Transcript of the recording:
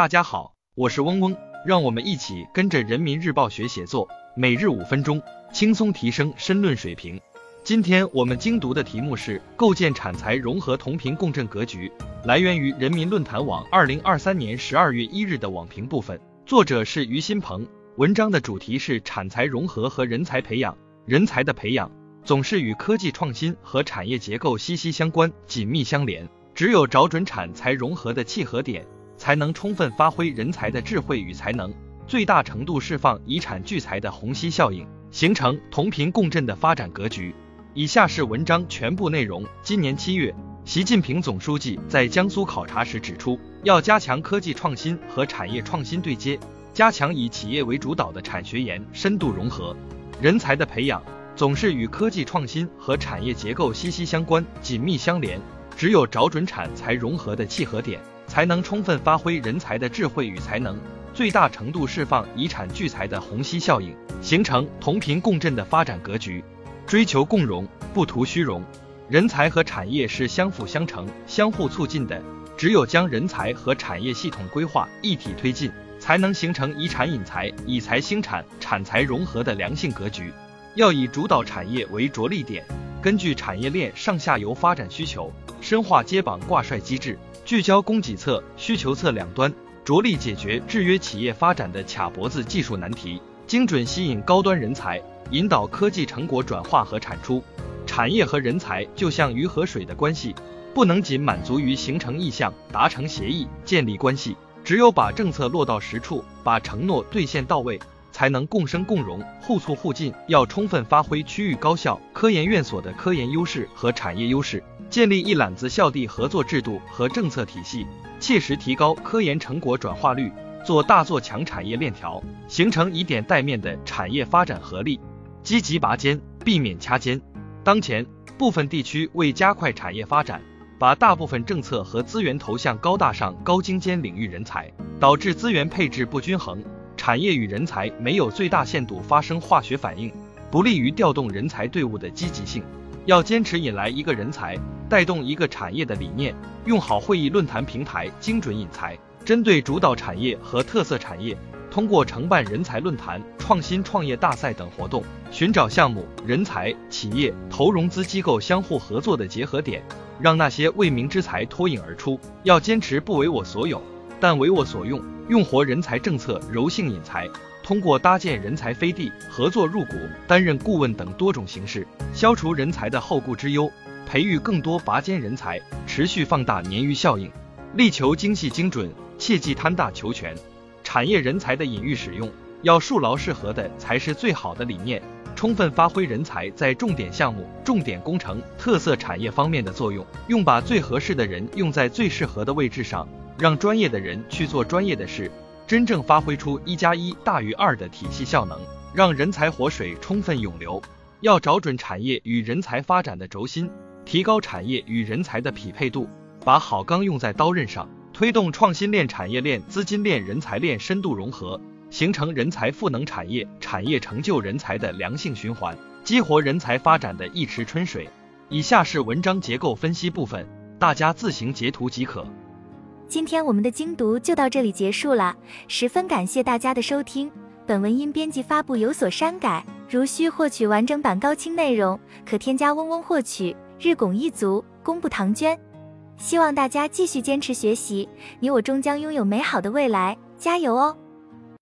大家好，我是嗡嗡，让我们一起跟着人民日报学写作，每日五分钟，轻松提升申论水平。今天我们精读的题目是构建产财融合同频共振格局，来源于人民论坛网二零二三年十二月一日的网评部分，作者是于新鹏。文章的主题是产财融合和人才培养。人才的培养总是与科技创新和产业结构息息相关、紧密相连，只有找准产财融合的契合点。才能充分发挥人才的智慧与才能，最大程度释放遗产聚财的虹吸效应，形成同频共振的发展格局。以下是文章全部内容。今年七月，习近平总书记在江苏考察时指出，要加强科技创新和产业创新对接，加强以企业为主导的产学研深度融合。人才的培养总是与科技创新和产业结构息息相关、紧密相连，只有找准产才融合的契合点。才能充分发挥人才的智慧与才能，最大程度释放遗产聚财的虹吸效应，形成同频共振的发展格局。追求共荣，不图虚荣。人才和产业是相辅相成、相互促进的。只有将人才和产业系统规划一体推进，才能形成以产引才、以才兴产、产财融合的良性格局。要以主导产业为着力点，根据产业链上下游发展需求，深化接榜挂帅机制。聚焦供给侧、需求侧两端，着力解决制约企业发展的卡脖子技术难题，精准吸引高端人才，引导科技成果转化和产出。产业和人才就像鱼和水的关系，不能仅满足于形成意向、达成协议、建立关系，只有把政策落到实处，把承诺兑现到位，才能共生共荣、互促互进。要充分发挥区域高校、科研院所的科研优势和产业优势。建立一揽子校地合作制度和政策体系，切实提高科研成果转化率，做大做强产业链条，形成以点带面的产业发展合力，积极拔尖，避免掐尖。当前部分地区为加快产业发展，把大部分政策和资源投向高大上、高精尖领域人才，导致资源配置不均衡，产业与人才没有最大限度发生化学反应，不利于调动人才队伍的积极性。要坚持引来一个人才，带动一个产业的理念，用好会议论坛平台精准引才。针对主导产业和特色产业，通过承办人才论坛、创新创业大赛等活动，寻找项目、人才、企业、投融资机构相互合作的结合点，让那些未名之才脱颖而出。要坚持不为我所有，但为我所用，用活人才政策柔性引才。通过搭建人才飞地、合作入股、担任顾问等多种形式，消除人才的后顾之忧，培育更多拔尖人才，持续放大鲶鱼效应，力求精细精准，切忌贪大求全。产业人才的隐喻使用，要树牢适合的才是最好的理念，充分发挥人才在重点项目、重点工程、特色产业方面的作用，用把最合适的人用在最适合的位置上，让专业的人去做专业的事。真正发挥出一加一大于二的体系效能，让人才活水充分涌流。要找准产业与人才发展的轴心，提高产业与人才的匹配度，把好钢用在刀刃上，推动创新链、产业链、资金链、人才链深度融合，形成人才赋能产业、产业成就人才的良性循环，激活人才发展的一池春水。以下是文章结构分析部分，大家自行截图即可。今天我们的精读就到这里结束了，十分感谢大家的收听。本文因编辑发布有所删改，如需获取完整版高清内容，可添加嗡嗡获取。日拱一卒，功不唐捐。希望大家继续坚持学习，你我终将拥有美好的未来，加油哦！